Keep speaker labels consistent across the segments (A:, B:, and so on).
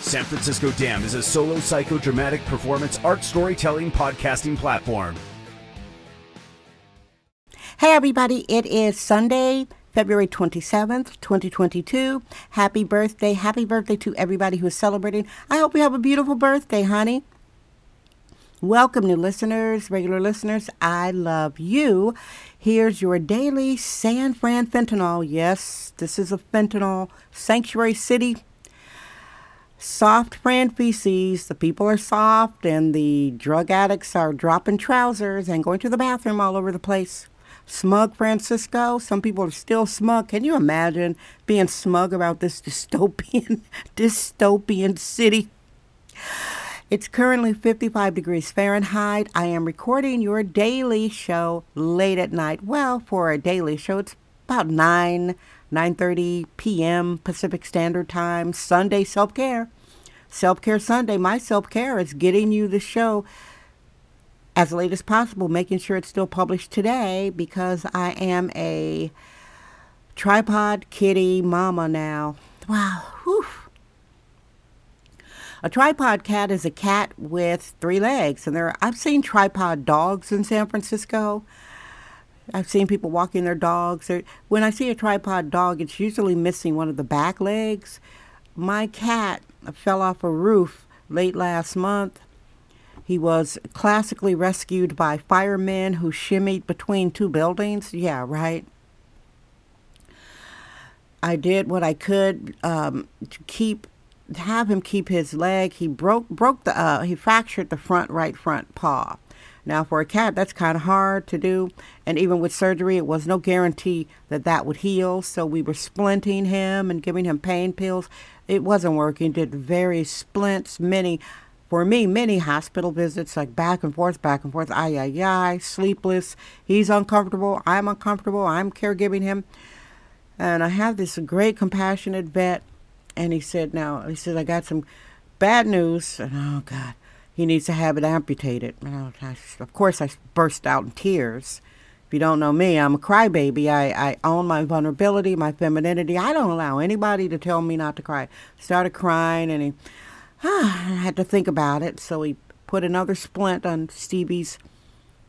A: San Francisco Dam is a solo psychodramatic performance art storytelling podcasting platform.
B: Hey, everybody, it is Sunday, February 27th, 2022. Happy birthday. Happy birthday to everybody who is celebrating. I hope you have a beautiful birthday, honey. Welcome, new listeners, regular listeners. I love you. Here's your daily San Fran fentanyl. Yes, this is a fentanyl sanctuary city. Soft brand feces. The people are soft, and the drug addicts are dropping trousers and going to the bathroom all over the place. Smug Francisco. Some people are still smug. Can you imagine being smug about this dystopian, dystopian city? It's currently 55 degrees Fahrenheit. I am recording your daily show late at night. Well, for a daily show, it's about 9, 9.30 p.m. Pacific Standard Time, Sunday self-care. Self-care Sunday. My self-care is getting you the show as late as possible, making sure it's still published today because I am a tripod kitty mama now. Wow. Whew. A tripod cat is a cat with three legs, and there I've seen tripod dogs in San Francisco. I've seen people walking their dogs. When I see a tripod dog, it's usually missing one of the back legs. My cat fell off a roof late last month. He was classically rescued by firemen who shimmied between two buildings. Yeah, right. I did what I could um, to keep have him keep his leg. He broke broke the uh, he fractured the front right front paw. Now for a cat that's kind of hard to do, and even with surgery, it was no guarantee that that would heal. So we were splinting him and giving him pain pills. It wasn't working. Did various splints, many. For me, many hospital visits, like back and forth, back and forth, ay, ay, ay, sleepless. He's uncomfortable. I'm uncomfortable. I'm caregiving him. And I have this great, compassionate vet and he said, now, he said, I got some bad news. And, oh, God, he needs to have it amputated. And I, of course, I burst out in tears. If you don't know me, I'm a crybaby. I, I own my vulnerability, my femininity. I don't allow anybody to tell me not to cry. Started crying, and he ah, I had to think about it. So he put another splint on Stevie's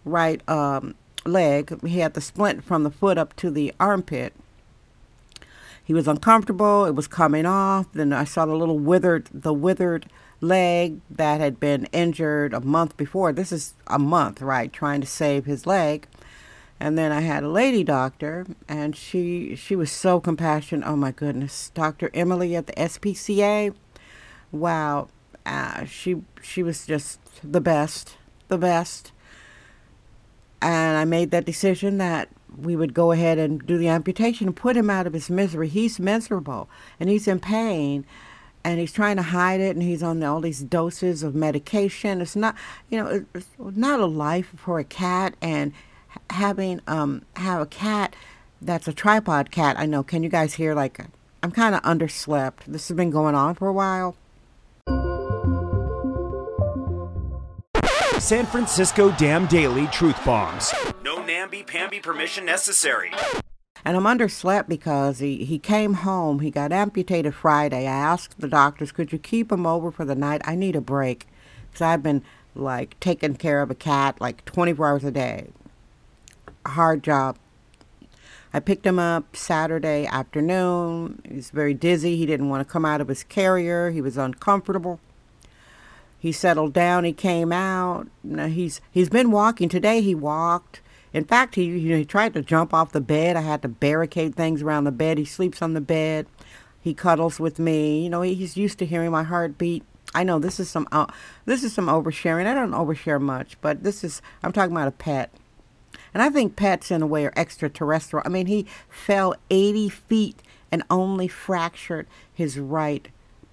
B: right um, leg. He had the splint from the foot up to the armpit he was uncomfortable. It was coming off. Then I saw the little withered, the withered leg that had been injured a month before. This is a month, right? Trying to save his leg. And then I had a lady doctor, and she she was so compassionate. Oh my goodness, Dr. Emily at the SPCA. Wow, uh, she she was just the best, the best. And I made that decision that we would go ahead and do the amputation and put him out of his misery. He's miserable and he's in pain and he's trying to hide it and he's on all these doses of medication. It's not, you know, it's not a life for a cat and having um have a cat that's a tripod cat. I know. Can you guys hear like I'm kind of underslept. This has been going on for a while.
A: San Francisco Dam Daily Truth Bombs. No namby-pamby permission necessary.
B: And I'm underslept because he, he came home. He got amputated Friday. I asked the doctors, could you keep him over for the night? I need a break. Because I've been, like, taking care of a cat, like, 24 hours a day. Hard job. I picked him up Saturday afternoon. He was very dizzy. He didn't want to come out of his carrier. He was uncomfortable. He settled down. He came out. Now he's he's been walking. Today he walked. In fact, he he tried to jump off the bed. I had to barricade things around the bed. He sleeps on the bed. He cuddles with me. You know, he's used to hearing my heartbeat. I know this is some uh, this is some oversharing. I don't overshare much, but this is I'm talking about a pet. And I think pets in a way are extraterrestrial. I mean, he fell 80 feet and only fractured his right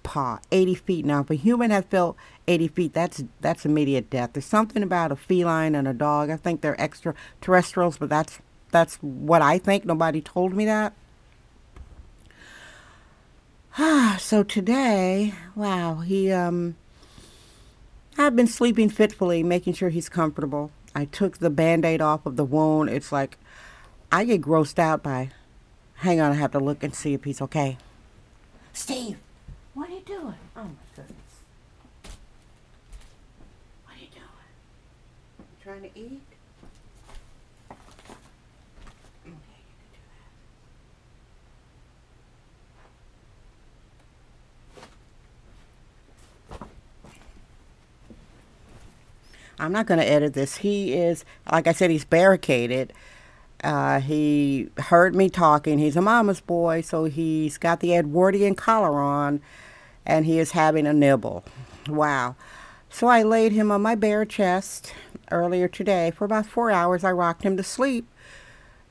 B: paw, 80 feet. Now, if a human had felt 80 feet, that's that's immediate death. There's something about a feline and a dog. I think they're extraterrestrials, but that's that's what I think. Nobody told me that. Ah, so today, wow, he um I've been sleeping fitfully, making sure he's comfortable. I took the band-aid off of the wound. It's like I get grossed out by hang on, I have to look and see if he's okay. Steve, doing? Oh my goodness. What are you doing? You trying to eat? Okay, you can do that. I'm not going to edit this. He is, like I said, he's barricaded. Uh, he heard me talking. He's a mama's boy, so he's got the Edwardian collar on, and he is having a nibble. Wow. So I laid him on my bare chest earlier today. For about four hours, I rocked him to sleep.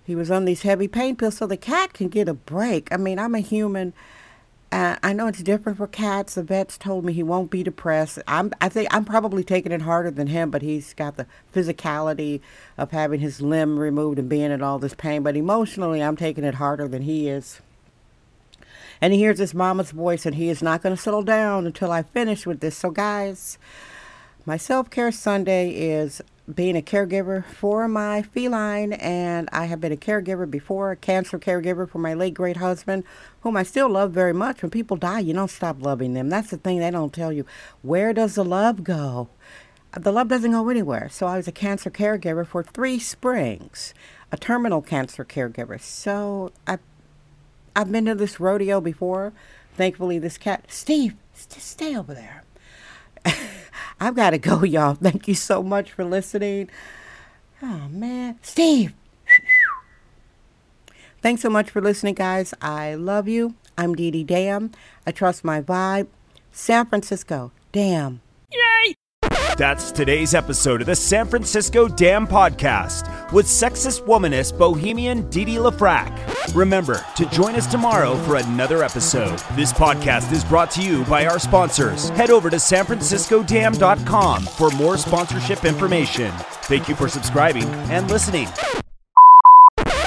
B: He was on these heavy pain pills so the cat can get a break. I mean, I'm a human uh, I know it's different for cats. The vets told me he won't be depressed. I'm, I think I'm probably taking it harder than him, but he's got the physicality of having his limb removed and being in all this pain. But emotionally, I'm taking it harder than he is. And he hears his mama's voice, and he is not going to settle down until I finish with this. So, guys, my self care Sunday is being a caregiver for my feline, and I have been a caregiver before, a cancer caregiver for my late great husband, whom I still love very much. When people die, you don't stop loving them. That's the thing they don't tell you. Where does the love go? The love doesn't go anywhere. So I was a cancer caregiver for three springs, a terminal cancer caregiver. So I, I've been to this rodeo before. Thankfully, this cat, Steve, just stay over there. I've got to go, y'all. Thank you so much for listening. Oh, man. Steve. Thanks so much for listening, guys. I love you. I'm Dee Dee Dam. I trust my vibe. San Francisco. Damn.
A: Yay! That's today's episode of the San Francisco Dam Podcast with sexist womanist bohemian Didi LaFrac. Remember to join us tomorrow for another episode. This podcast is brought to you by our sponsors. Head over to sanfranciscodam.com for more sponsorship information. Thank you for subscribing and listening.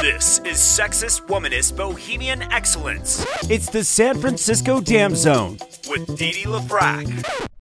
A: This is Sexist Womanist Bohemian Excellence. It's the San Francisco Dam Zone with Didi LaFrac.